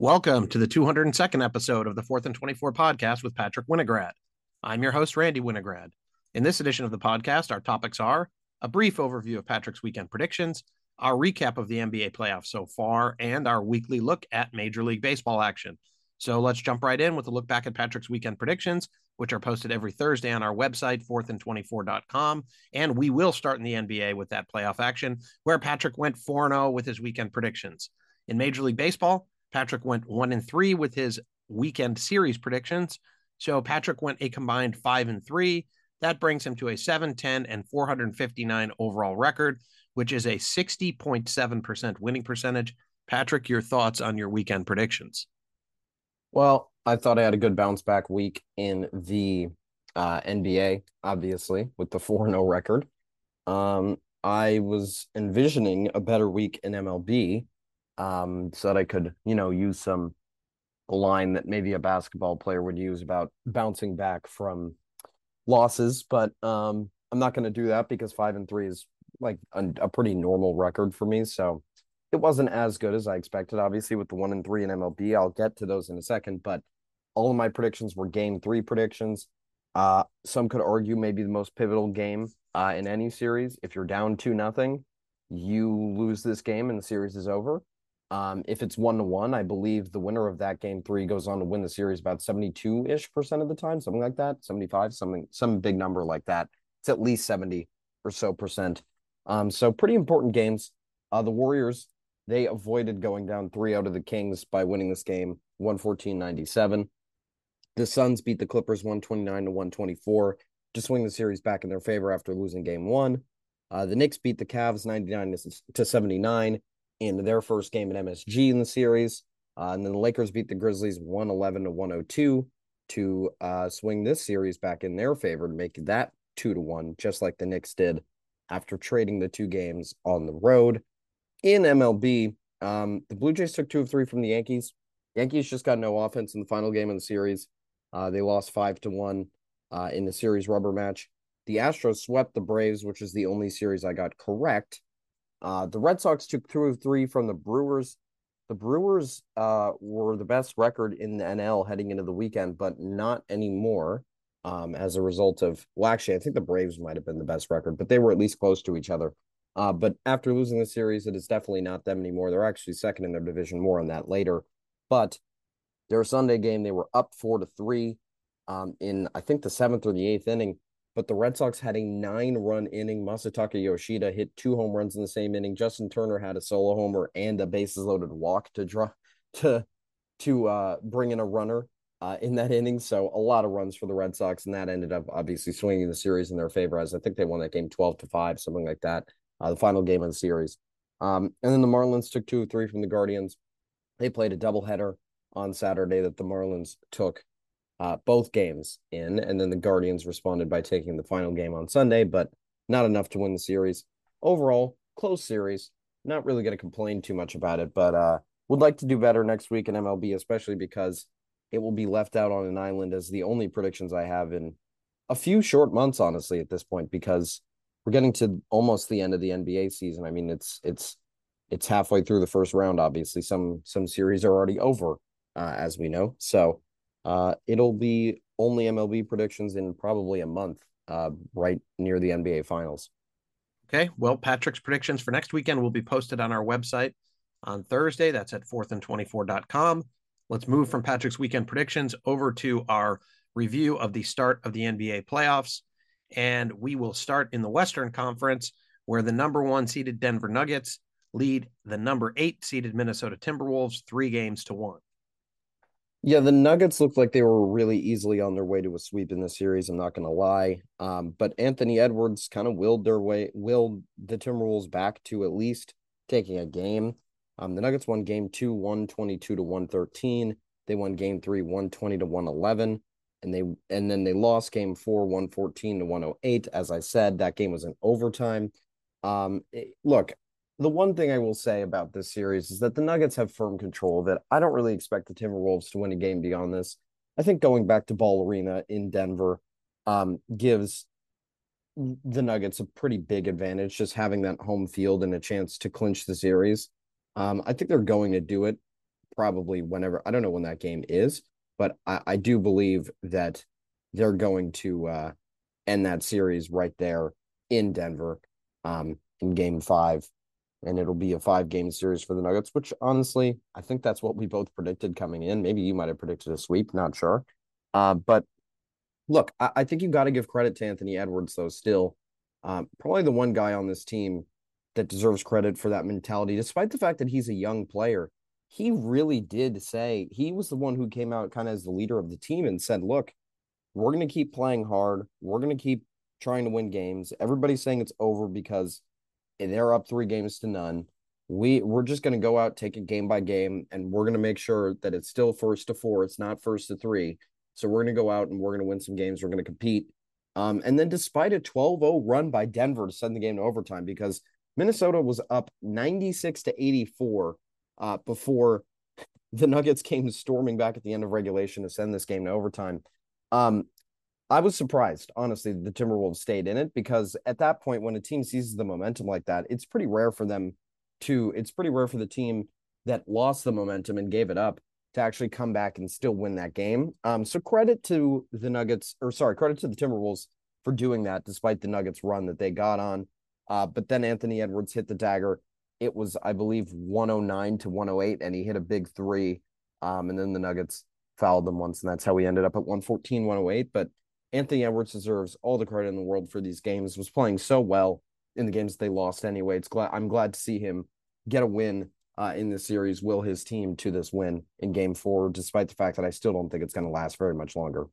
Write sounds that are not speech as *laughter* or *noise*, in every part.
Welcome to the 202nd episode of the 4th and 24 podcast with Patrick Winograd. I'm your host, Randy Winograd. In this edition of the podcast, our topics are a brief overview of Patrick's weekend predictions, our recap of the NBA playoffs so far, and our weekly look at Major League Baseball action. So let's jump right in with a look back at Patrick's weekend predictions, which are posted every Thursday on our website, 4thand24.com. And we will start in the NBA with that playoff action, where Patrick went 4 0 with his weekend predictions. In Major League Baseball, Patrick went one and three with his weekend series predictions. So Patrick went a combined five and three. That brings him to a 710 and 459 overall record, which is a 60.7% winning percentage. Patrick, your thoughts on your weekend predictions? Well, I thought I had a good bounce back week in the uh, NBA, obviously, with the 4 0 record. Um, I was envisioning a better week in MLB um, so that I could, you know, use some line that maybe a basketball player would use about bouncing back from losses. But um, I'm not going to do that because five and three is like a, a, pretty normal record for me. So it wasn't as good as I expected, obviously, with the one and three in MLB. I'll get to those in a second. But all of my predictions were game three predictions. Uh, some could argue maybe the most pivotal game uh, in any series. If you're down two nothing, you lose this game and the series is over. Um, if it's one to one, I believe the winner of that game three goes on to win the series about 72 ish percent of the time, something like that, 75, something, some big number like that. It's at least 70 or so percent. Um, so pretty important games. Uh, the Warriors, they avoided going down 3 out of the Kings by winning this game 114 97. The Suns beat the Clippers 129 to 124 to swing the series back in their favor after losing game one. Uh, the Knicks beat the Cavs 99 to 79 in their first game at MSG in the series. Uh, and then the Lakers beat the Grizzlies 111 to 102 to uh, swing this series back in their favor to make that two to one, just like the Knicks did after trading the two games on the road. In MLB, um, the Blue Jays took two of three from the Yankees. Yankees just got no offense in the final game of the series. Uh, they lost five to one uh, in the series rubber match. The Astros swept the Braves, which is the only series I got correct. Uh, the Red Sox took two of three from the Brewers. The Brewers uh, were the best record in the NL heading into the weekend, but not anymore um, as a result of, well, actually, I think the Braves might have been the best record, but they were at least close to each other. Uh, but after losing the series, it is definitely not them anymore. They're actually second in their division. More on that later. But their Sunday game, they were up four to three um, in, I think, the seventh or the eighth inning but the Red Sox had a nine run inning. Masataka Yoshida hit two home runs in the same inning. Justin Turner had a solo homer and a bases loaded walk to draw to to uh, bring in a runner uh, in that inning. So a lot of runs for the Red Sox, and that ended up obviously swinging the series in their favor. As I think they won that game twelve to five, something like that. Uh, the final game of the series. Um, and then the Marlins took two or three from the Guardians. They played a doubleheader on Saturday that the Marlins took uh, both games in, and then the Guardians responded by taking the final game on Sunday, but not enough to win the series. Overall, close series. Not really going to complain too much about it, but uh, would like to do better next week in MLB, especially because it will be left out on an island as the only predictions I have in a few short months, honestly, at this point, because we're getting to almost the end of the NBA season. I mean, it's it's it's halfway through the first round. Obviously, some some series are already over, uh, as we know. So uh, it'll be only MLB predictions in probably a month, uh, right near the NBA Finals. Okay. Well, Patrick's predictions for next weekend will be posted on our website on Thursday. That's at 4thand24.com. Let's move from Patrick's weekend predictions over to our review of the start of the NBA playoffs. And we will start in the Western Conference, where the number one seeded Denver Nuggets lead the number eight seeded Minnesota Timberwolves three games to one. Yeah, the Nuggets looked like they were really easily on their way to a sweep in the series. I'm not going to lie. Um, but Anthony Edwards kind of willed their way, willed the Timberwolves back to at least taking a game. Um, the Nuggets won game two, 122 to 113. They won game three, 120 to 111. And they and then they lost game four, 114 to 108. As I said, that game was in overtime. Um, it, look, the one thing I will say about this series is that the Nuggets have firm control of it. I don't really expect the Timberwolves to win a game beyond this. I think going back to Ball Arena in Denver um, gives the Nuggets a pretty big advantage, just having that home field and a chance to clinch the series. Um, I think they're going to do it. probably whenever I don't know when that game is, but I, I do believe that they're going to uh, end that series right there in Denver um, in game five. And it'll be a five game series for the Nuggets, which honestly, I think that's what we both predicted coming in. Maybe you might have predicted a sweep, not sure. Uh, but look, I, I think you've got to give credit to Anthony Edwards, though, still. Um, probably the one guy on this team that deserves credit for that mentality, despite the fact that he's a young player. He really did say he was the one who came out kind of as the leader of the team and said, Look, we're going to keep playing hard. We're going to keep trying to win games. Everybody's saying it's over because they're up three games to none. We we're just going to go out, take it game by game, and we're going to make sure that it's still first to four. It's not first to three. So we're going to go out and we're going to win some games. We're going to compete. Um, and then despite a 12-0 run by Denver to send the game to overtime, because Minnesota was up 96 to 84 uh, before *laughs* the Nuggets came storming back at the end of regulation to send this game to overtime. Um, I was surprised, honestly, the Timberwolves stayed in it because at that point, when a team seizes the momentum like that, it's pretty rare for them to, it's pretty rare for the team that lost the momentum and gave it up to actually come back and still win that game. Um, so credit to the Nuggets, or sorry, credit to the Timberwolves for doing that despite the Nuggets run that they got on. Uh, but then Anthony Edwards hit the dagger. It was, I believe, 109 to 108, and he hit a big three. Um, and then the Nuggets fouled them once, and that's how we ended up at 114, 108. But Anthony Edwards deserves all the credit in the world for these games. Was playing so well in the games they lost anyway. It's glad I'm glad to see him get a win uh, in this series. Will his team to this win in Game Four, despite the fact that I still don't think it's going to last very much longer.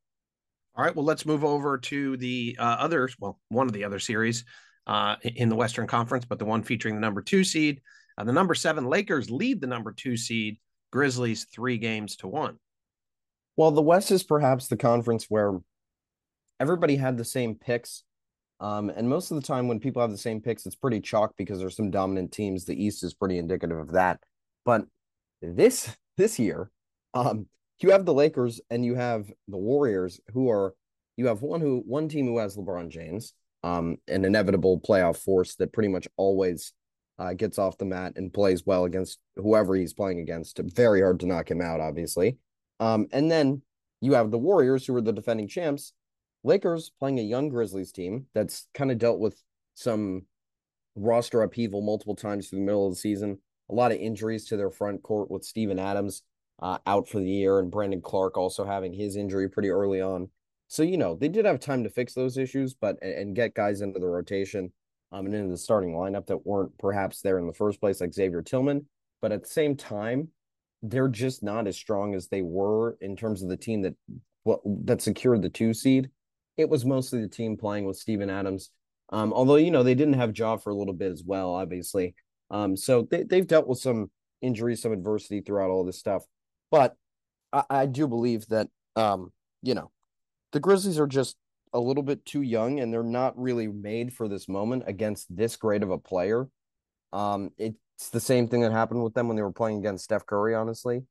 All right, well, let's move over to the uh, others. Well, one of the other series uh, in the Western Conference, but the one featuring the number two seed. Uh, the number seven Lakers lead the number two seed Grizzlies three games to one. Well, the West is perhaps the conference where everybody had the same picks. Um, and most of the time, when people have the same picks, it's pretty chalk because there's some dominant teams. The East is pretty indicative of that. But this *laughs* this year, um, you have the Lakers and you have the Warriors, who are you have one who one team who has LeBron James, um, an inevitable playoff force that pretty much always uh, gets off the mat and plays well against whoever he's playing against. Very hard to knock him out, obviously. Um, and then you have the Warriors, who are the defending champs, Lakers playing a young Grizzlies team that's kind of dealt with some roster upheaval multiple times through the middle of the season. A lot of injuries to their front court with Steven Adams uh, out for the year and Brandon Clarke also having his injury pretty early on. So, you know, they did have time to fix those issues, but and get guys into the rotation um, and into the starting lineup that weren't perhaps there in the first place, like Xavier Tillman. But at the same time, they're just not as strong as they were in terms of the team that well, that secured the two seed it was mostly the team playing with Steven Adams. Um, although you know they didn't have Ja for a little bit as well, obviously. Um, so they they've dealt with some injuries, some adversity throughout all this stuff. But I, I do believe that um, you know, the Grizzlies are just a little bit too young and they're not really made for this moment against this great of a player. Um, it's the same thing that happened with them when they were playing against Steph Curry, honestly.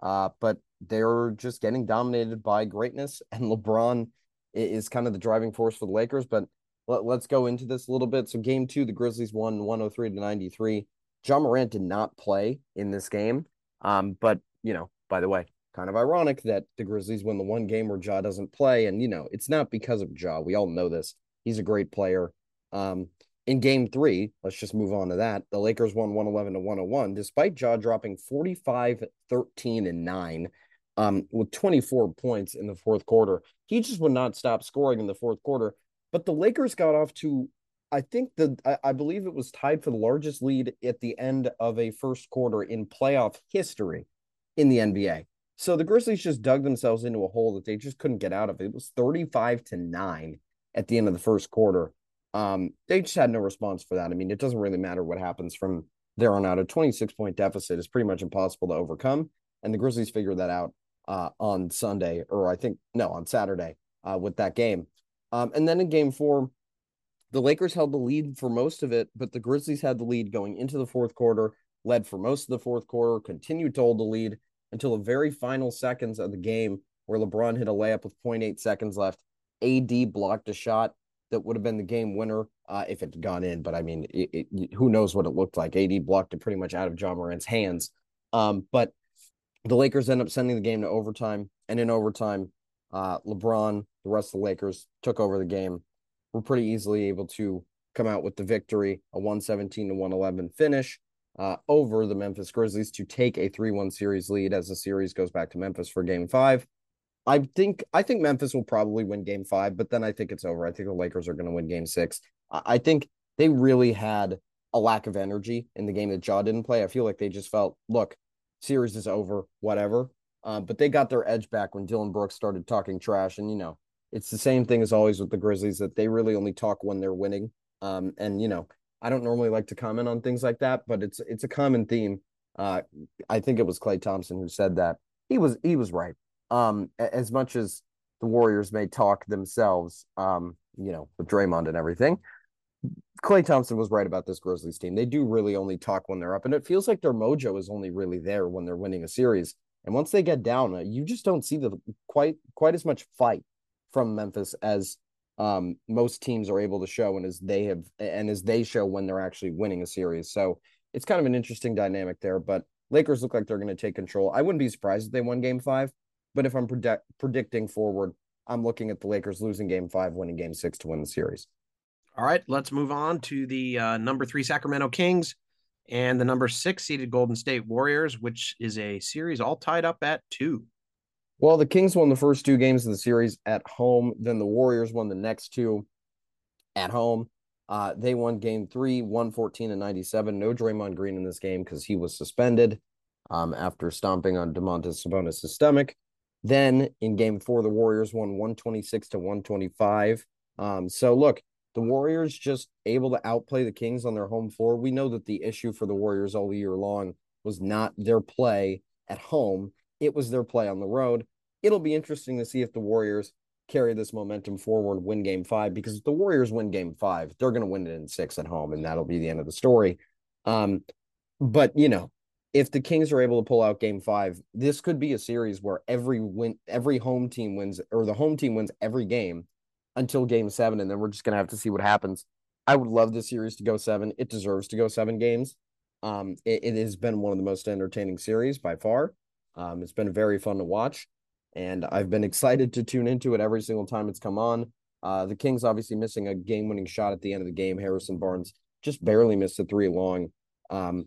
Uh, but they're just getting dominated by greatness, and *laughs* LeBron is kind of the driving force for the Lakers. But let, us go into this a little bit. So, game two, the Grizzlies won 103 to 93. Ja Morant did not play in this game. Um, but, you know, by the way, kind of ironic that the Grizzlies win the one game where Ja doesn't play. And, you know, it's not because of Ja. We all know this. He's a great player. Um, in game three, let's just move on to that. The Lakers won 111 to 101, despite Ja dropping 45, 13, and 9 um, with 24 points in the fourth quarter. He just would not stop scoring in the fourth quarter. But the Lakers got off to, I think the I, I believe it was tied for the largest lead at the end of a first quarter in playoff history in the NBA. So the Grizzlies just dug themselves into a hole that they just couldn't get out of. It was 35 to 9 at the end of the first quarter. Um, they just had no response for that. I mean, it doesn't really matter what happens from there on out. A 26 point deficit is pretty much impossible to overcome. And the Grizzlies figured that out uh, on Sunday, or I think no, on Saturday uh, with that game. Um, and then in Game Four, the Lakers held the lead for most of it, but the Grizzlies had the lead going into the fourth quarter, led for most of the fourth quarter, continued to hold the lead until the very final seconds of the game, where LeBron hit a layup with 0.8 seconds left. AD blocked a shot that would have been the game winner uh, if it had gone in. But I mean, it, it, who knows what it looked like? AD blocked it pretty much out of Ja Morant's hands. Um, but the Lakers end up sending the game to overtime, and in overtime, uh, LeBron, the rest of the Lakers took over the game. Were pretty easily able to come out with the victory, a 117 to 111 finish uh, over the Memphis Grizzlies to take a 3-1 series lead as the series goes back to Memphis for game 5. I think I think Memphis will probably win game 5, but then I think it's over. I think the Lakers are going to win game 6. I think they really had a lack of energy in the game that Ja didn't play. I feel like they just felt, look, series is over, whatever. Uh, but they got their edge back when Dillon Brooks started talking trash. And, you know, it's the same thing as always with the Grizzlies that they really only talk when they're winning. Um, and, you know, I don't normally like to comment on things like that, but it's it's a common theme. Uh, I think it was Klay Thompson who said that. He was he was right. Um, as much as the Warriors may talk themselves, um, you know, with Draymond and everything, Klay Thompson was right about this Grizzlies team. They do really only talk when they're up, and it feels like their mojo is only really there when they're winning a series. And once they get down, uh, you just don't see the quite quite as much fight from Memphis as um, most teams are able to show, and as they have, and as they show when they're actually winning a series. So it's kind of an interesting dynamic there. But Lakers look like they're going to take control. I wouldn't be surprised if they won Game Five, but if I'm predict- predicting forward, I'm looking at the Lakers losing Game Five, winning Game Six to win the series. All right, let's move on to the uh, number three Sacramento Kings and the number six seeded Golden State Warriors, which is a series all tied up at two. Well, the Kings won the first two games of the series at home. Then the Warriors won the next two at home. Uh, they won game three, 114 and 97. No Draymond Green in this game because he was suspended um, after stomping on Domantas Sabonis' stomach. Then in game four, the Warriors won 126 to 125. Um, so look, the Warriors just able to outplay the Kings on their home floor. We know that the issue for the Warriors all year long was not their play at home, it was their play on the road. It'll be interesting to see if the Warriors carry this momentum forward, win game five, because if the Warriors win game five, they're going to win it in six at home, and that'll be the end of the story. Um, but, you know, if the Kings are able to pull out game five, this could be a series where every win, every home team wins, or the home team wins every game until game seven, and then we're just gonna have to see what happens. I would love the series to go seven. It deserves to go seven games. Um, it, it has been one of the most entertaining series by far. Um, it's been very fun to watch, and I've been excited to tune into it every single time it's come on. Uh, the Kings obviously missing a game-winning shot at the end of the game. Harrison Barnes just barely missed a three long. Um,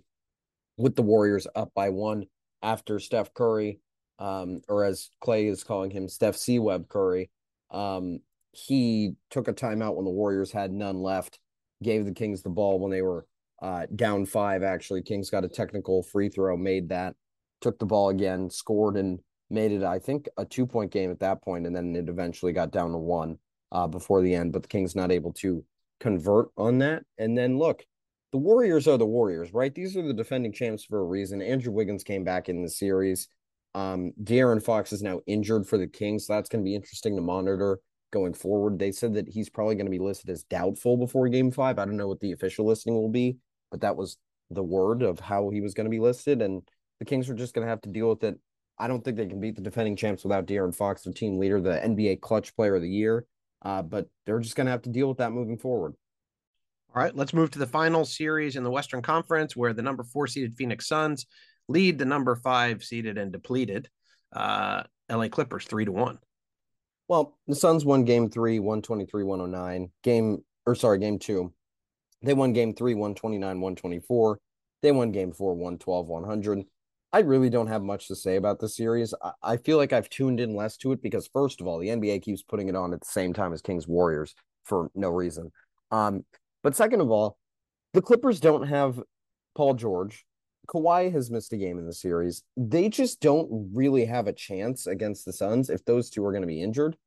with the Warriors up by one after Steph Curry, um, or as Klay is calling him, Steph C. Web Curry, um, he took a timeout when the Warriors had none left, gave the Kings the ball when they were uh, down five. Actually, Kings got a technical free throw, made that, took the ball again, scored, and made it, I think, a two point game at that point, and then it eventually got down to one uh, before the end. But the Kings not able to convert on that. And then look, the Warriors are the Warriors, right? These are the defending champs for a reason. Andrew Wiggins came back in the series. Um, De'Aaron Fox is now injured for the Kings, so that's going to be interesting to monitor going forward. They said that he's probably going to be listed as doubtful before game five. I don't know what the official listing will be, but that was the word of how he was going to be listed. And the Kings are just going to have to deal with it. I don't think they can beat the defending champs without De'Aaron Fox, their team leader, the NBA clutch player of the year. Uh, but they're just going to have to deal with that moving forward. All right, let's move to the final series in the Western Conference, where the number four seeded Phoenix Suns lead the number five seeded and depleted uh, LA Clippers three to one. Well, the Suns won game three, 123, 109. Game, or sorry, game two. They won game three, 129, 124. They won game four, 112, 100. I really don't have much to say about the series. I, I feel like I've tuned in less to it because, first of all, the NBA keeps putting it on at the same time as Kings Warriors for no reason. Um, but second of all, the Clippers don't have Paul George. Kawhi has missed a game in the series. They just don't really have a chance against the Suns if those two are going to be injured.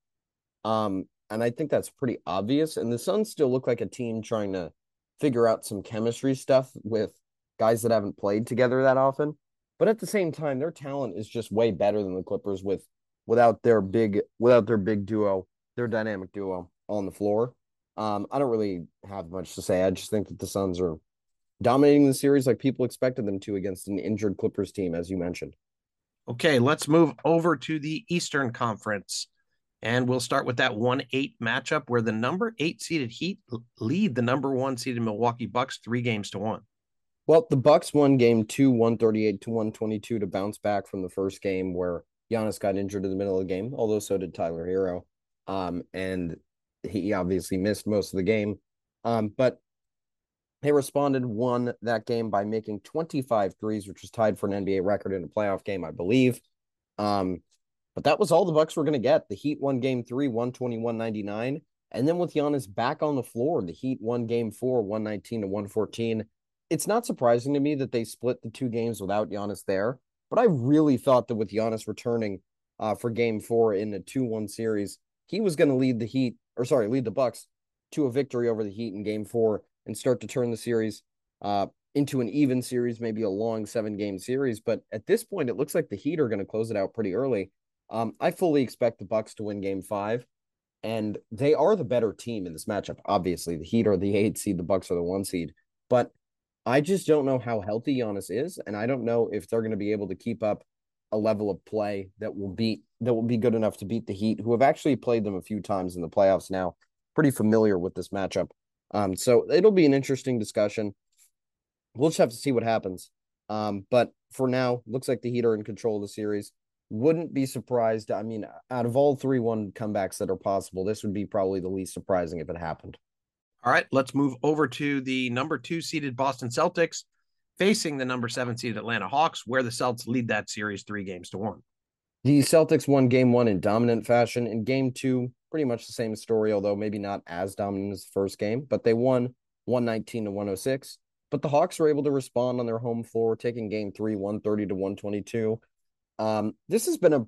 Um, and I think that's pretty obvious. And the Suns still look like a team trying to figure out some chemistry stuff with guys that haven't played together that often. But at the same time, their talent is just way better than the Clippers with without their big without their big duo, their dynamic duo on the floor. Um, I don't really have much to say. I just think that the Suns are dominating the series like people expected them to against an injured Clippers team, as you mentioned. Okay, let's move over to the Eastern Conference. And we'll start with that 1 8 matchup where the number eight seeded Heat lead the number one seeded Milwaukee Bucks three games to one. Well, the Bucks won game two, 138 to 122 to bounce back from the first game where Giannis got injured in the middle of the game, although so did Tyler Herro. Um, and he obviously missed most of the game. Um, but they responded, won that game by making 25 threes, which was tied for an NBA record in a playoff game, I believe. Um, but that was all the Bucks were going to get. The Heat won game three, 121-99. And then with Giannis back on the floor, the Heat won game four, 119 to 114 it's not surprising to me that they split the two games without Giannis there. But I really thought that with Giannis returning uh, for Game Four in the two-one series, he was going to lead the Heat, or sorry, lead the Bucks to a victory over the Heat in Game Four and start to turn the series uh, into an even series, maybe a long seven-game series. But at this point, it looks like the Heat are going to close it out pretty early. Um, I fully expect the Bucks to win Game Five, and they are the better team in this matchup. Obviously, the Heat are the *laughs* eight seed, the Bucks are the one seed, but I just don't know how healthy Giannis is, and I don't know if they're going to be able to keep up a level of play that will beat that will be good enough to beat the Heat, who have actually played them a few times in the playoffs now. Pretty familiar with this matchup. Um, so it'll be an interesting discussion. We'll just have to see what happens. Um, but for now, looks like the Heat are in control of the series. Wouldn't be surprised. I mean, out of all three one comebacks that are possible, this would be probably the least surprising if it happened. All right, let's move over to the number two seeded Boston Celtics facing the number seven seeded Atlanta Hawks, where the Celts lead that series three games to one. The Celtics won game one in dominant fashion. In game two, pretty much the same story, although maybe not as dominant as the first game, but they won 119 to 106. But the Hawks were able to respond on their home floor, taking game three, 130 to 122. Um, this has been a,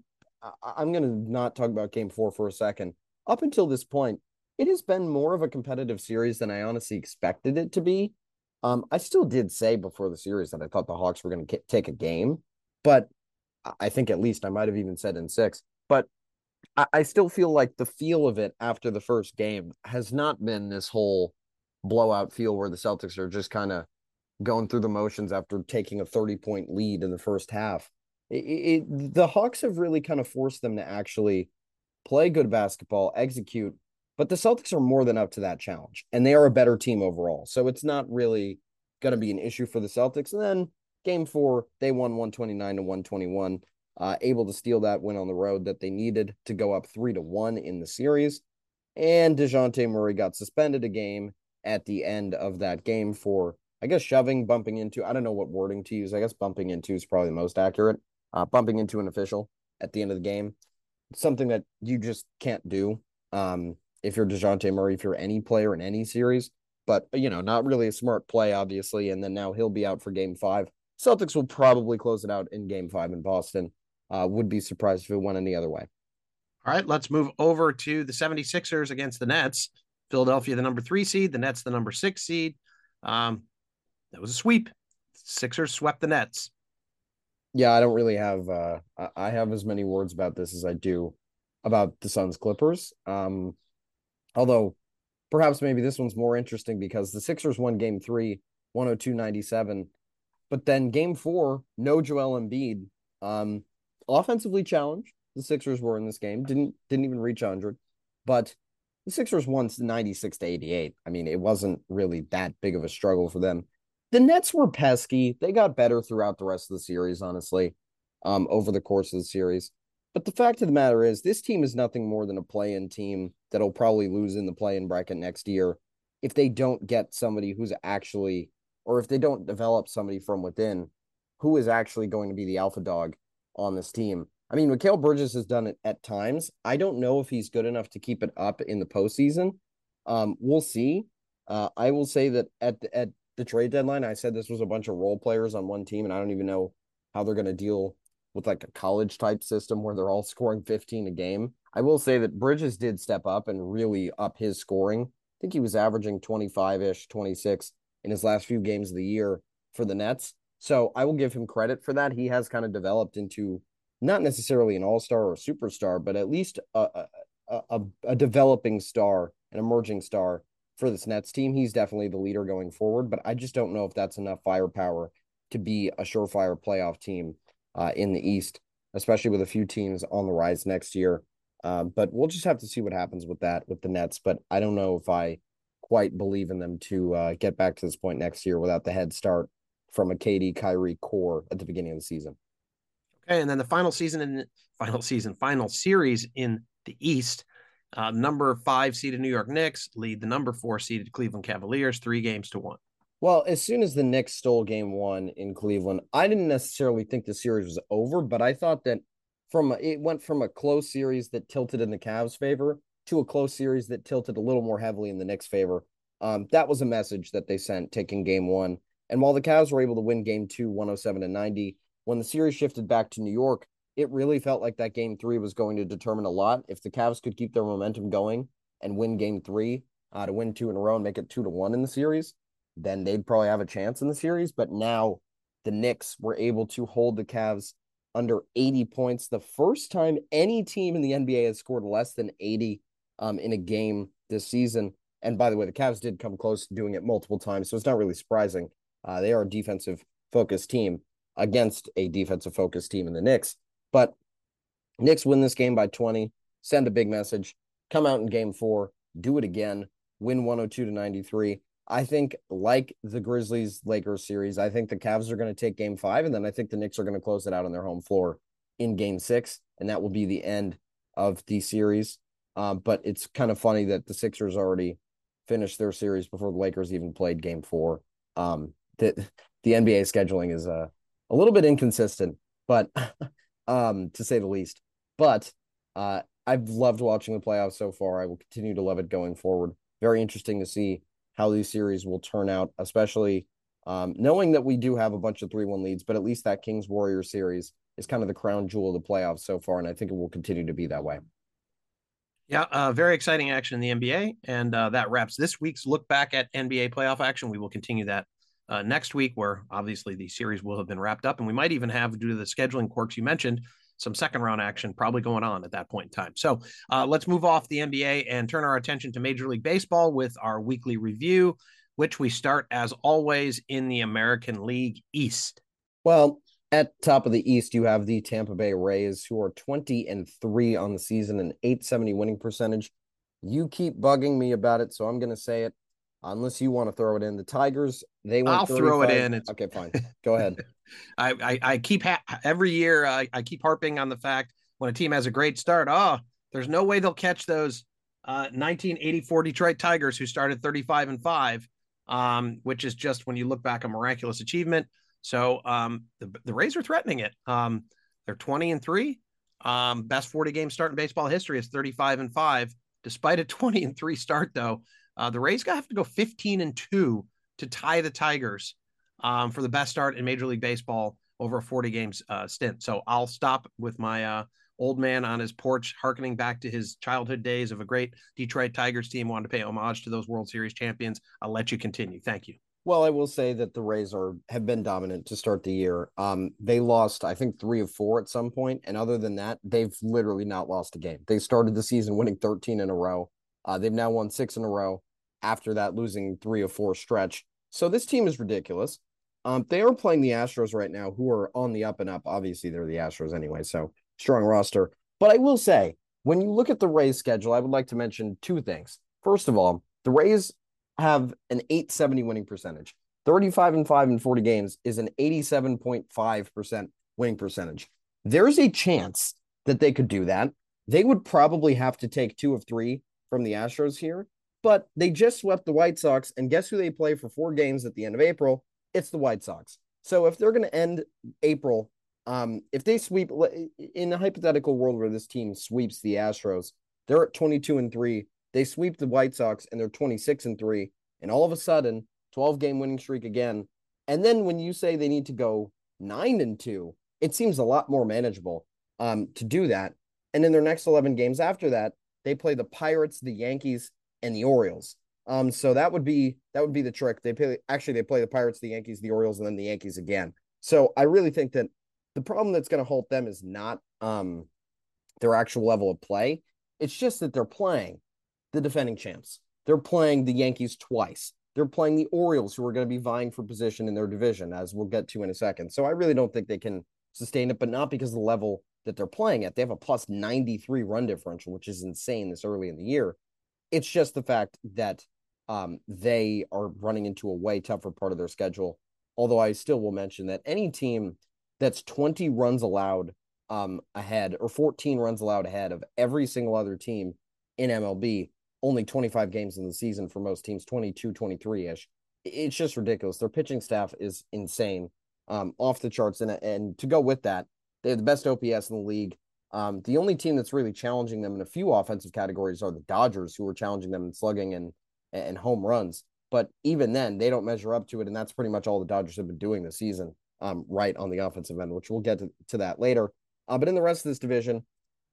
I'm going to not talk about game four for a second. Up until this point, it has been more of a competitive series than I honestly expected it to be. Um, I still did say before the series that I thought the Hawks were going to take a game, but I think at least I might have even said in six. But I, still feel like the feel of it after the first game has not been this whole blowout feel where the Celtics are just kind of going through the motions after taking a 30 point lead in the first half. It, it, the Hawks have really kind of forced them to actually play good basketball, execute, but the Celtics are more than up to that challenge, and they are a better team overall. So it's not really going to be an issue for the Celtics. And then game four, they won 129 to 121, uh, able to steal that win on the road that they needed to go up three to one in the series. And DeJounte Murray got suspended a game at the end of that game for, I guess, shoving, bumping into, I don't know what wording to use. I guess bumping into is probably the most accurate. Uh, bumping into an official at the end of the game, something that you just can't do. Um, if you're DeJounte Murray, if you're any player in any series. But, you know, not really a smart play, obviously. And then now he'll be out for game five. Celtics will probably close it out in game five in Boston. Uh, would be surprised if it went any other way. All right, let's move over to the 76ers against the Nets. Philadelphia, the number three seed, the Nets, the number six seed. Um, that was a sweep. Sixers swept the Nets. Yeah, I don't really have uh I have as many words about this as I do about the Suns Clippers. Um Although perhaps maybe this one's more interesting because the Sixers won game three, 102 97. But then game four, no Joel Embiid. Um, offensively challenged, the Sixers were in this game. Didn't didn't even reach 100. But the Sixers won 96 to 88. I mean, it wasn't really that big of a struggle for them. The Nets were pesky. They got better throughout the rest of the series, honestly, um, over the course of the series. But the fact of the matter is, this team is nothing more than a play in team that'll probably lose in the play in bracket next year if they don't get somebody who's actually, or if they don't develop somebody from within who is actually going to be the alpha dog on this team. I mean, Mikal Bridges has done it at times. I don't know if he's good enough to keep it up in the postseason. Um, we'll see. Uh, I will say that at the, at the trade deadline, I said this was a bunch of role players on one team, and I don't even know how they're going to deal with like a college type system where they're all scoring 15 a game. I will say that Bridges did step up and really up his scoring. I think he was averaging 25 ish, 26 in his last few games of the year for the Nets. So I will give him credit for that. He has kind of developed into not necessarily an all star or a superstar, but at least a, a, a, a developing star, an emerging star for this Nets team. He's definitely the leader going forward, but I just don't know if that's enough firepower to be a surefire playoff team uh, in the East, especially with a few teams on the rise next year. Uh, but we'll just have to see what happens with that with the Nets. But I don't know if I quite believe in them to uh, get back to this point next year without the head start from a KD Kyrie core at the beginning of the season. Okay, and then the final season in final season, final series in the East. Uh, number five seeded New York Knicks lead the number four seeded Cleveland Cavaliers three games to one. Well, as soon as the Knicks stole game one in Cleveland, I didn't necessarily think the series was over, but I thought that from a, it went from a close series that tilted in the Cavs' favor to a close series that tilted a little more heavily in the Knicks' favor. Um, that was a message that they sent taking game one. And while the Cavs were able to win game two, 107 to 90, when the series shifted back to New York, it really felt like that game three was going to determine a lot. If the Cavs could keep their momentum going and win game three uh, to win two in a row and make it two to one in the series, then they'd probably have a chance in the series. But now the Knicks were able to hold the Cavs under 80 points. The first time any team in the NBA has scored less than 80 um, in a game this season. And by the way, the Cavs did come close to doing it multiple times, so it's not really surprising. Uh, they are a defensive focused team against a defensive focused team in the Knicks. But Knicks win this game by 20, send a big message, come out in game four, do it again, win 102 to 93. I think, like the Grizzlies Lakers series, I think the Cavs are going to take game five, and then I think the Knicks are going to close it out on their home floor in game six, and that will be the end of the series. Um, but it's kind of funny that the Sixers already finished their series before the Lakers even played game four. Um, that the NBA scheduling is uh, a little bit inconsistent, but *laughs* um, to say the least. But uh, I've loved watching the playoffs so far. I will continue to love it going forward. Very interesting to see how these series will turn out, especially um, knowing that we do have a bunch of 3 1 leads, but at least that Kings Warriors series is kind of the crown jewel of the playoffs so far. And I think it will continue to be that way. Yeah, uh, very exciting action in the NBA. And uh, that wraps this week's look back at NBA playoff action. We will continue that uh, next week, where obviously the series will have been wrapped up. And we might even have, due to the scheduling quirks you mentioned, some second round action probably going on at that point in time. So uh, let's move off the NBA and turn our attention to Major League Baseball with our weekly review, which we start as always in the American League East. Well, at top of the East, you have the Tampa Bay Rays, who are 20 and 3 on the season and 870 winning percentage. You keep bugging me about it, so I'm going to say it unless you want to throw it in. The Tigers, they went I'll 35. throw it in. It's... Okay, fine. Go ahead. *laughs* I, I, I keep ha- every year I, I keep harping on the fact when a team has a great start, oh, there's no way they'll catch those uh, 1984 Detroit Tigers who started 35 and 5, um, which is just when you look back a miraculous achievement. So um, the, the Rays are threatening it. Um, they're 20 and 3. Um, best 40 game start in baseball history is 35 and 5. Despite a *laughs* 20 and 3 start, though, uh, the Rays have to go 15 and 2 to tie the Tigers um, for the best start in Major League Baseball over a 40 games uh, stint. So I'll stop with my uh, old man on his porch, harkening back to his childhood days of a great Detroit Tigers team, wanted to pay homage to those World Series champions. I'll let you continue. Thank you. Well, I will say that the Rays are have been dominant to start the year. Um, they lost, I think, three of four at some point, and other than that, they've literally not lost a game. They started the season winning 13 in a row. Uh, they've now won six in a row. After that, losing three or four stretch. So this team is ridiculous. Um, they are playing the Astros right now, who are on the up and up. Obviously, they're the Astros anyway, so strong roster. But I will say, when you look at the Rays schedule, I would like to mention two things. First of all, the Rays have an 870 winning percentage. 35 and 5 in 40 games is an 87.5% winning percentage. There's a chance that they could do that. They would probably have to take two of three from the Astros here, but they just swept the White Sox. And guess who they play for four games at the end of April? It's the White Sox. So if they're going to end April, um, if they sweep in a hypothetical world where this team sweeps the Astros, they're at 22 and 3 they sweep the White Sox and they're 26 and 3. And all of a sudden, 12 game winning streak again. And then when you say they need to go 9 and 2, it seems a lot more manageable um, to do that. And in their next 11 games after that, they play the Pirates, the Yankees, and the Orioles. Um, so that would be that would be the trick. They play actually they play the Pirates, the Yankees, the Orioles, and then the Yankees again. So I really think that the problem that's going to halt them is not um their actual level of play. It's just that they're playing the defending champs. They're playing the Yankees twice. They're playing the Orioles, who are going to be vying for position in their division, as we'll get to in a second. So I really don't think they can sustain it, but not because of the level that they're playing at. They have a plus 93 run differential, which is insane this early in the year. It's just the fact that um, they are running into a way tougher part of their schedule Although I still will mention that any team that's 20 runs allowed um, ahead or 14 runs allowed ahead of every single other team in MLB, only 25 games in the season for most teams, 22, 23 ish. It's just ridiculous. Their pitching staff is insane, um, off the charts. And, and to go with that, they have the best OPS in the league. Um, the only team that's really challenging them in a few offensive categories are the Dodgers, who are challenging them in slugging and and home runs. But even then, they don't measure up to it, and that's pretty much all the Dodgers have been doing this season, um, right on the offensive end, which we'll get to, to that later. Uh, but in the rest of this division,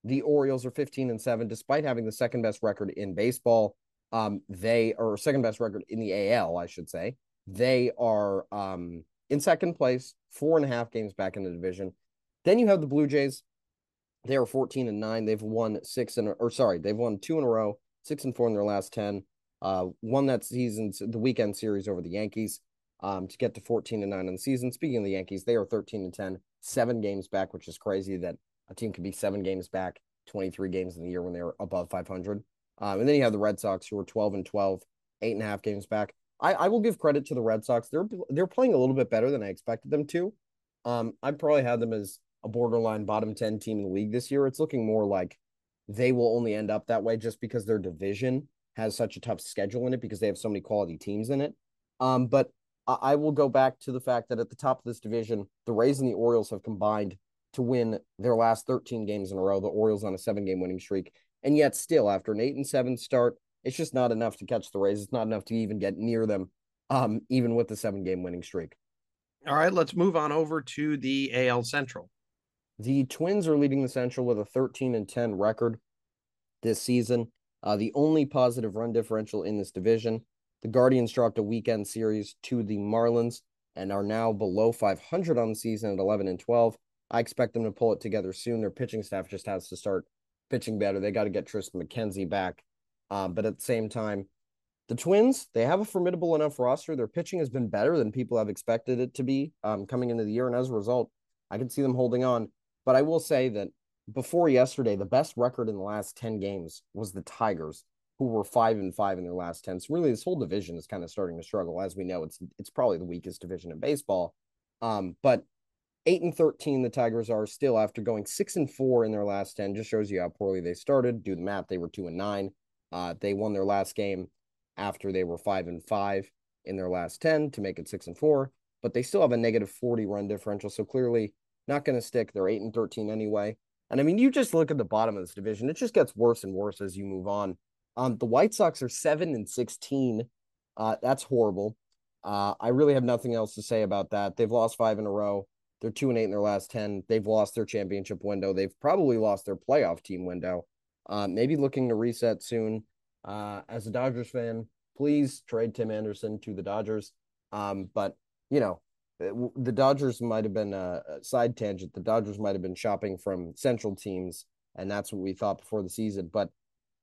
the Orioles are 15 and 7, despite having the second best record in baseball. Um, they are second best record in the AL, I should say. They are um, in second place, four and a half games back in the division. Then you have the Blue Jays. They are 14 and 9. They've won six and or sorry, they've won two in a row, six and four in their last 10. Uh, won that season's the weekend series over the Yankees um, to get to 14 and 9 in the season. Speaking of the Yankees, they are 13 and 10, seven games back, which is crazy that a team could be seven games back, 23 games in the year when they're above 500. Um, and then you have the Red Sox who are 12 and 12, eight and a half games back. I, I will give credit to the Red Sox. They're they're playing a little bit better than I expected them to. Um, I probably had them as a borderline bottom 10 team in the league this year. It's looking more like they will only end up that way just because their division has such a tough schedule in it because they have so many quality teams in it. Um, but I, I will go back to the fact that at the top of this division, the Rays and the Orioles have combined to win their last 13 games in a row. The Orioles on a seven game winning streak. And yet, still, after an eight and seven start, it's just not enough to catch the Rays. It's not enough to even get near them, um, even with the seven game winning streak. All right, let's move on over to the AL Central. The Twins are leading the Central with a 13 and 10 record this season. Uh, the only positive run differential in this division. The Guardians dropped a weekend series to the Marlins and are now below 500 on the season at 11 and 12. I expect them to pull it together soon. Their pitching staff just has to start pitching better. They got to get Triston McKenzie back. Uh, but at the same time, the Twins, they have a formidable enough roster. Their pitching has been better than people have expected it to be um, coming into the year. And as a result, I can see them holding on. But I will say that before yesterday, the best record in the last 10 games was the Tigers, who were five and five in their last 10. So really this whole division is kind of starting to struggle. As we know, it's it's probably the weakest division in baseball. Um, but eight and 13, the Tigers are still after going six and four in their last 10. Just shows you how poorly they started. Do the math, they were two and nine. Uh, they won their last game after they were five and five in their last 10 to make it six and four, but they still have a negative 40 run differential. So clearly not going to stick. They're eight and 13 anyway. And I mean, you just look at the bottom of this division, it just gets worse and worse as you move on. Um, the White Sox are seven and 16. Uh, that's horrible. Uh, I really have nothing else to say about that. They've lost five in a row. They're two and eight in their last 10. They've lost their championship window. They've probably lost their playoff team window. Uh, maybe looking to reset soon. Uh, as a Dodgers fan, please trade Tim Anderson to the Dodgers. Um, but, you know, the Dodgers might have been a, side tangent. The Dodgers might have been shopping from central teams, and that's what we thought before the season. But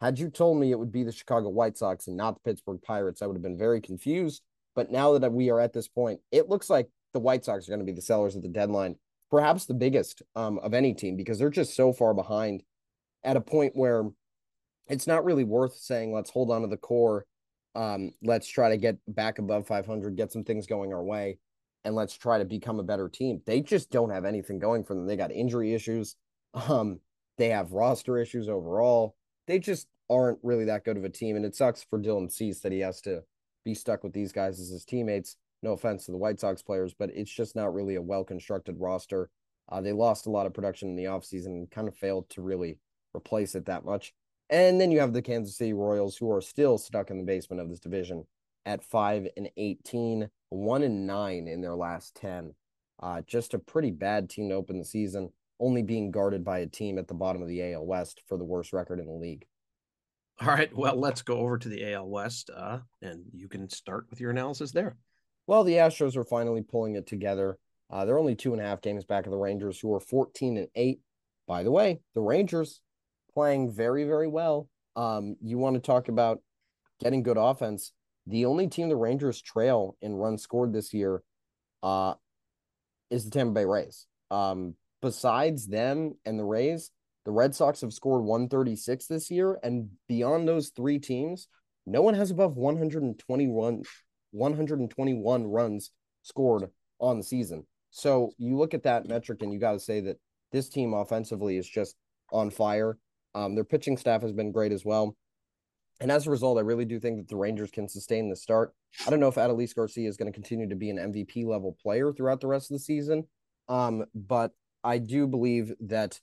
had you told me it would be the Chicago White Sox and not the Pittsburgh Pirates, I would have been very confused. But now that we are at this point, it looks like the White Sox are going to be the sellers at the deadline, perhaps the biggest um, of any team because they're just so far behind at a point where it's not really worth saying, let's hold on to the core. Um, let's try to get back above 500, get some things going our way and let's try to become a better team. They just don't have anything going for them. They got injury issues. *laughs* Um, they have roster issues overall. They just aren't really that good of a team. And it sucks for Dylan Cease that he has to be stuck with these guys as his teammates. No offense to the White Sox players, but it's just not really a well constructed roster. Uh, they lost a lot of production in the offseason and kind of failed to really replace it that much. And then you have the Kansas City Royals, who are still stuck in the basement of this division at 5 and 18 one and nine in their last 10. Uh, just a pretty bad team to open the season, only being guarded by a team at the bottom of the AL West for the worst record in the league. All right. Well, let's go over to the AL West, uh, and you can start with your analysis there. Well, the Astros are finally pulling it together. Uh, they're only two and a half games back of the Rangers, who are 14 and 8. By the way, the Rangers playing very, very well. Um, you want to talk about getting good offense. The only team the Rangers trail in runs scored this year uh, is the Tampa Bay Rays. Um, besides them and the Rays, the Red Sox have scored 136 this year. And beyond those three teams, no one has above 121, 121 runs scored on the season. So you look at that metric and you got to say that this team offensively is just on fire. Um, their pitching staff has been great as well. And as a result, I really do think that the Rangers can sustain the start. I don't know if Adolis Garcia is going to continue to be an MVP level player throughout the rest of the season. Um, but I do believe that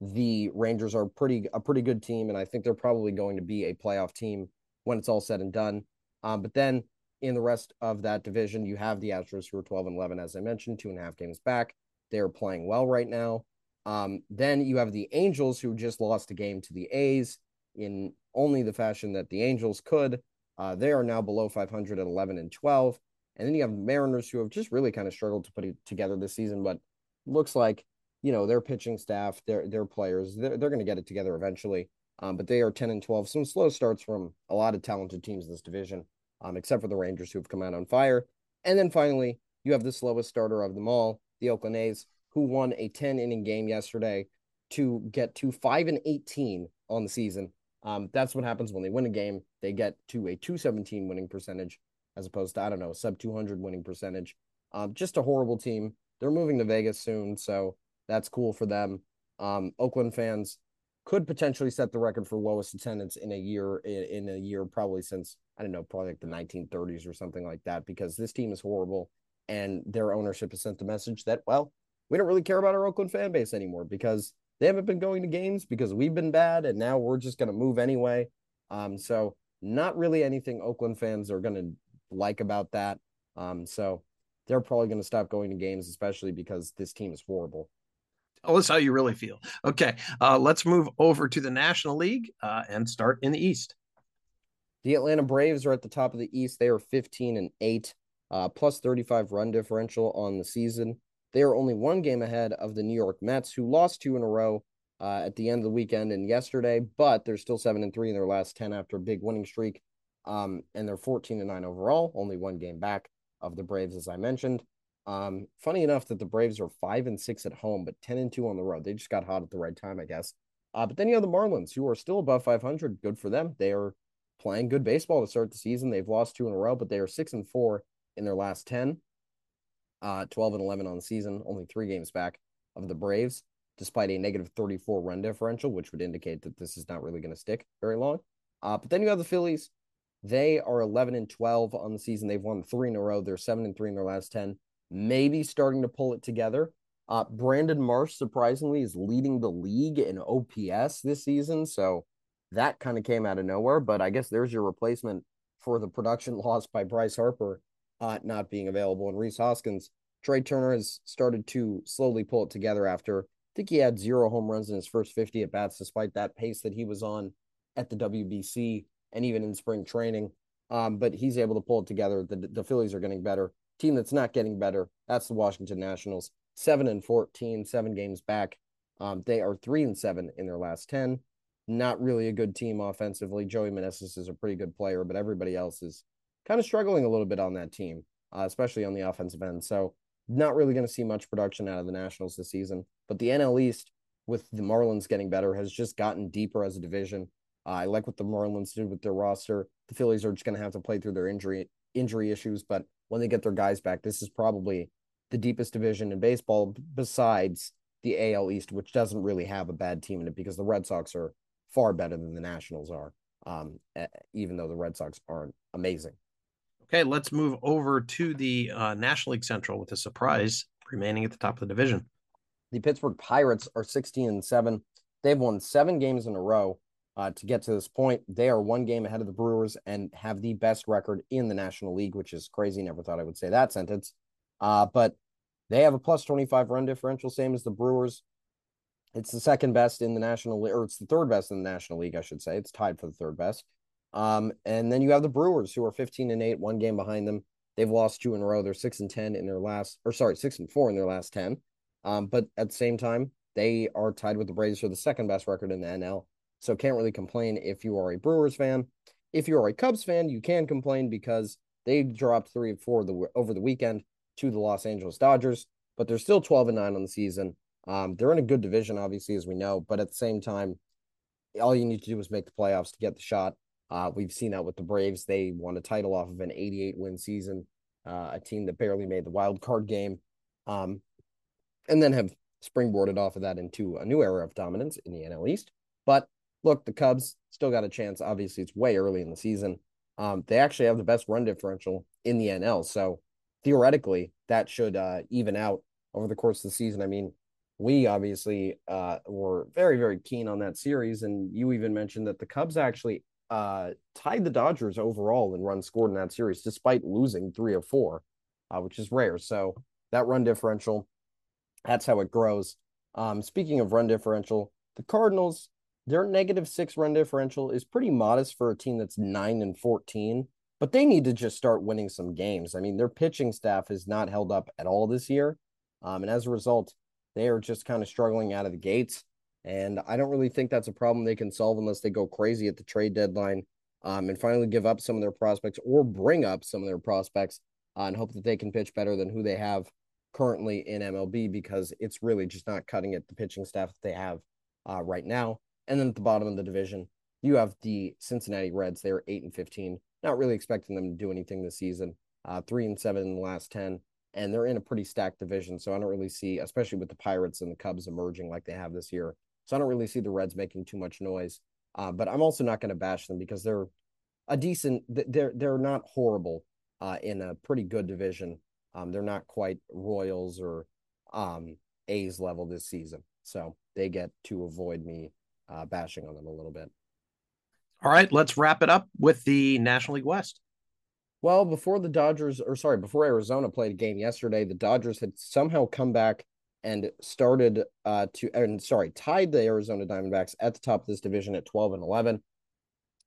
the Rangers are pretty a pretty good team, and I think they're probably going to be a playoff team when it's all said and done. Um, but then in the rest of that division, you have the Astros who are 12 and 11, as I mentioned, two and a half games back. They are playing well right now. Um, then you have the Angels who just lost a game to the A's in only the fashion that the Angels could. Uh, they are now below 500 at 11 and 12. And then you have Mariners who have just really kind of struggled to put it together this season, but looks like you know their pitching staff, their their players, they're, they're going to get it together eventually. Um, but they are 10 and 12. Some slow starts from a lot of talented teams in this division, um, except for the Rangers who have come out on fire. And then finally, you have the slowest starter of them all, the Oakland A's, who won a 10 inning game yesterday to get to 5 and 18 on the season. Um, that's what happens when they win a game. They get to a 217 winning percentage as opposed to, I don't know, sub 200 winning percentage. Um, just a horrible team. They're moving to Vegas soon, so that's cool for them. Um, Oakland fans could potentially set the record for lowest attendance in a year in, in a year probably since I don't know probably like the 1930s or something like that because this team is horrible and their ownership has sent the message that well we don't really care about our Oakland fan base anymore because they haven't been going to games because we've been bad and now we're just going to move anyway. Um, so not really anything Oakland fans are going to like about that. Um, so they're probably going to stop going to games, especially because this team is horrible. Tell us how you really feel. Okay, uh, let's move over to the National League uh, and start in the East. The Atlanta Braves are at the top of the East. They are 15 and 8, uh, plus 35 run differential on the season. They are only one game ahead of the New York Mets, who lost two in a row uh, at the end of the weekend and yesterday, but they're still seven and three in their last 10 after a big winning streak. Um, and they're 14 and nine overall, only one game back of the Braves, as I mentioned. Um, funny enough that the Braves are five and six at home, but 10 and two on the road. They just got hot at the right time, I guess. Uh, but then you have the Marlins, who are still above 500. Good for them. They are playing good baseball to start the season. They've lost two in a row, but they are six and four in their last 10 uh, 12 and 11 on the season, only three games back of the Braves, despite a negative 34 run differential, which would indicate that this is not really going to stick very long. Uh, but then you have the Phillies. They are 11 and 12 on the season. They've won three in a row. They're seven and three in their last 10, maybe starting to pull it together. Uh, Brandon Marsh, surprisingly, is leading the league in OPS this season. So that kind of came out of nowhere. But I guess there's your replacement for the production *laughs* loss by Bryce Harper not being available. And Rhys Hoskins, Trea Turner has started to slowly pull it together after I think he had zero home runs in his first 50 at bats, despite that pace that he was on at the WBC and even in spring training. Um, but he's able to pull it together. The, the Phillies are getting better. Team that's not getting better, that's the Washington Nationals. Seven and 14, seven games back. Um, they are three and seven in their last 10. Not really a good team offensively. Joey Meneses is a pretty good player, but everybody else is kind of struggling a little bit on that team, uh, especially on the offensive end. So not really going to see much production out of the Nationals this season. But the NL East, with the Marlins getting better, has just gotten deeper as a division. Uh, I like what the Marlins did with their roster. The Phillies are just going to have to play through their injury injury issues, but when they get their guys back, this is probably the deepest division in baseball besides the AL East, which doesn't really have a bad team in it because the Red Sox are far better than the Nationals are, um, even though the Red Sox aren't amazing. Okay, let's move over to the uh, National League Central with a surprise remaining at the top of the division. The Pittsburgh Pirates are 16 and 7. They've won seven games in a row uh, to get to this point. They are one game ahead of the Brewers and have the best record in the National League, which is crazy. Never thought I would say that sentence. Uh, but they have a plus 25 run differential, same as the Brewers. It's the second best in the National League, or it's the third best in the National League, I should say. It's tied for the third best. Um, and then you have the Brewers who are 15 and 8, one game behind them. They've lost two in a row. They're six and 10 in their last, or sorry, six and four in their last 10. Um, but at the same time, they are tied with the Braves for the second best record in the NL. So can't really complain if you are a Brewers fan. If you are a Cubs fan, you can complain because they dropped three and four the, over the weekend to the Los Angeles Dodgers, but they're still 12 and 9 on the season. Um, they're in a good division, obviously, as we know, but at the same time, all you need to do is make the playoffs to get the shot. Uh, we've seen that with the Braves. They won a title off of an 88 win season uh, a team that barely made the wild card game, um, and then have springboarded off of that into a new era of dominance in the NL East. But look, the Cubs still got a chance. Obviously, it's way early in the season. Um, they actually have the best run differential in the NL, so theoretically that should uh, even out over the course of the season. I mean, we obviously uh, were very, very keen on that series. And you even mentioned that the Cubs actually uh, tied the Dodgers overall in runs scored in that series, despite losing three of four, uh, which is rare. So that run differential, that's how it grows. Um, speaking of run differential, the Cardinals, their negative six run differential is pretty modest for a team that's nine and 14, but they need to just start winning some games. I mean, their pitching staff has not held up at all this year. Um, and as a result, they are just kind of struggling out of the gates. And I don't really think that's a problem they can solve unless they go crazy at the trade deadline um, and finally give up some of their prospects or bring up some of their prospects uh, and hope that they can pitch better than who they have currently in MLB because it's really just not cutting it the pitching staff that they have uh, right now. And then at the bottom of the division, you have the Cincinnati Reds. They're eight and fifteen. Not really expecting them to do anything this season. Uh, three and seven in the last ten and they're in a pretty stacked division. So I don't really see, especially with the Pirates and the Cubs emerging like they have this year. So I don't really see the Reds making too much noise. Uh, but I'm also not going to bash them because they're a decent. They're they're not horrible uh, in a pretty good division. Um, they're not quite Royals or um, A's level this season, so they get to avoid me uh, bashing on them a little bit. All right, let's wrap it up with the National League West. Well, before the Dodgers, or sorry, before Arizona played a game yesterday, the Dodgers had somehow come back and started uh to and sorry, tied the Arizona Diamondbacks at the top of this division at 12 and 11.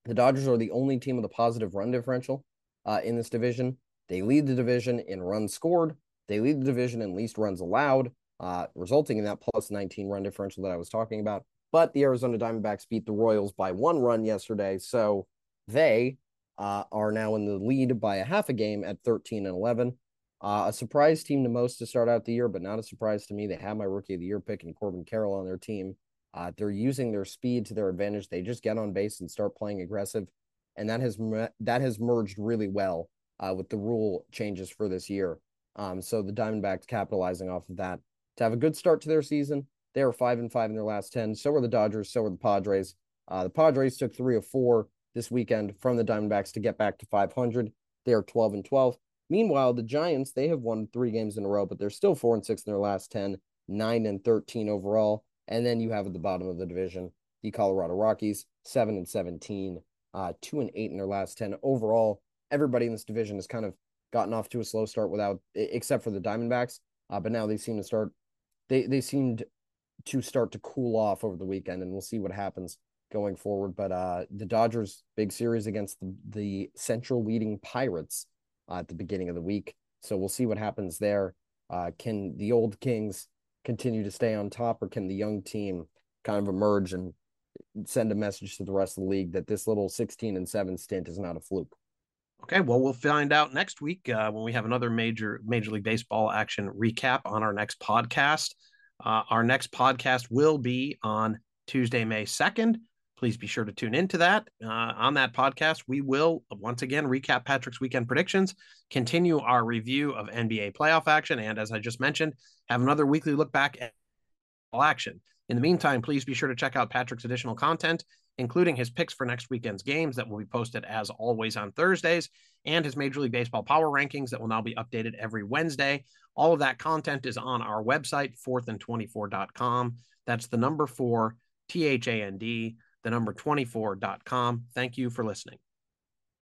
The Dodgers are the only team with a positive run differential uh, in this division. They lead the division in runs scored. They lead the division in least runs allowed, uh, resulting in that plus 19 run differential that I was talking about. But the Arizona Diamondbacks beat the Royals by one run yesterday, so they uh, are now in the lead by a half a game at 13 and 11. Uh, a surprise team to most to start out the year, but not a surprise to me. They have my rookie of the year pick and Corbin Carroll on their team. Uh, they're using their speed to their advantage. They just get on base and start playing aggressive, and that has that has merged really well uh, with the rule changes for this year. Um, so the Diamondbacks capitalizing off of that to have a good start to their season. They are five and five in their last ten. So are the Dodgers. So are the Padres. Uh, the Padres took three of four this weekend from the Diamondbacks to get back to 500. They are 12 and 12. Meanwhile, the Giants, they have won three games in a row, but they're still four and six in their last 10, nine and 13 overall. And then you have at the bottom of the division, the Colorado Rockies, seven and 17, uh, two and eight in their last 10. Overall, everybody in this division has kind of gotten off to a slow start without, except for the Diamondbacks. Uh, but now they seem to start, they, they seemed to start to cool off over the weekend, and we'll see what happens going forward. But uh, the Dodgers' big series against the, the central leading Pirates uh, at the beginning of the week. So we'll see what happens there. Uh, can the old Kings continue to stay on top, or can the young team kind of emerge and send a message to the rest of the league that this little 16 and 7 stint is not a fluke? Okay, well, we'll find out next week uh, when we have another major Major League Baseball action recap on our next podcast. Uh, our next podcast will be on Tuesday, May 2nd. Please be sure to tune into that. Uh, on that podcast, we will once again recap Patrick's weekend predictions, continue our review of NBA playoff action, and as I just mentioned, have another weekly look back at all action. In the meantime, please be sure to check out Patrick's additional content, including his picks for next weekend's games that will be posted as always on Thursdays, and his Major League Baseball power rankings that will now be updated every Wednesday. All of that content is on our website, fourthand24.com. That's the number four, T H A N D the number 24.com. Thank you for listening.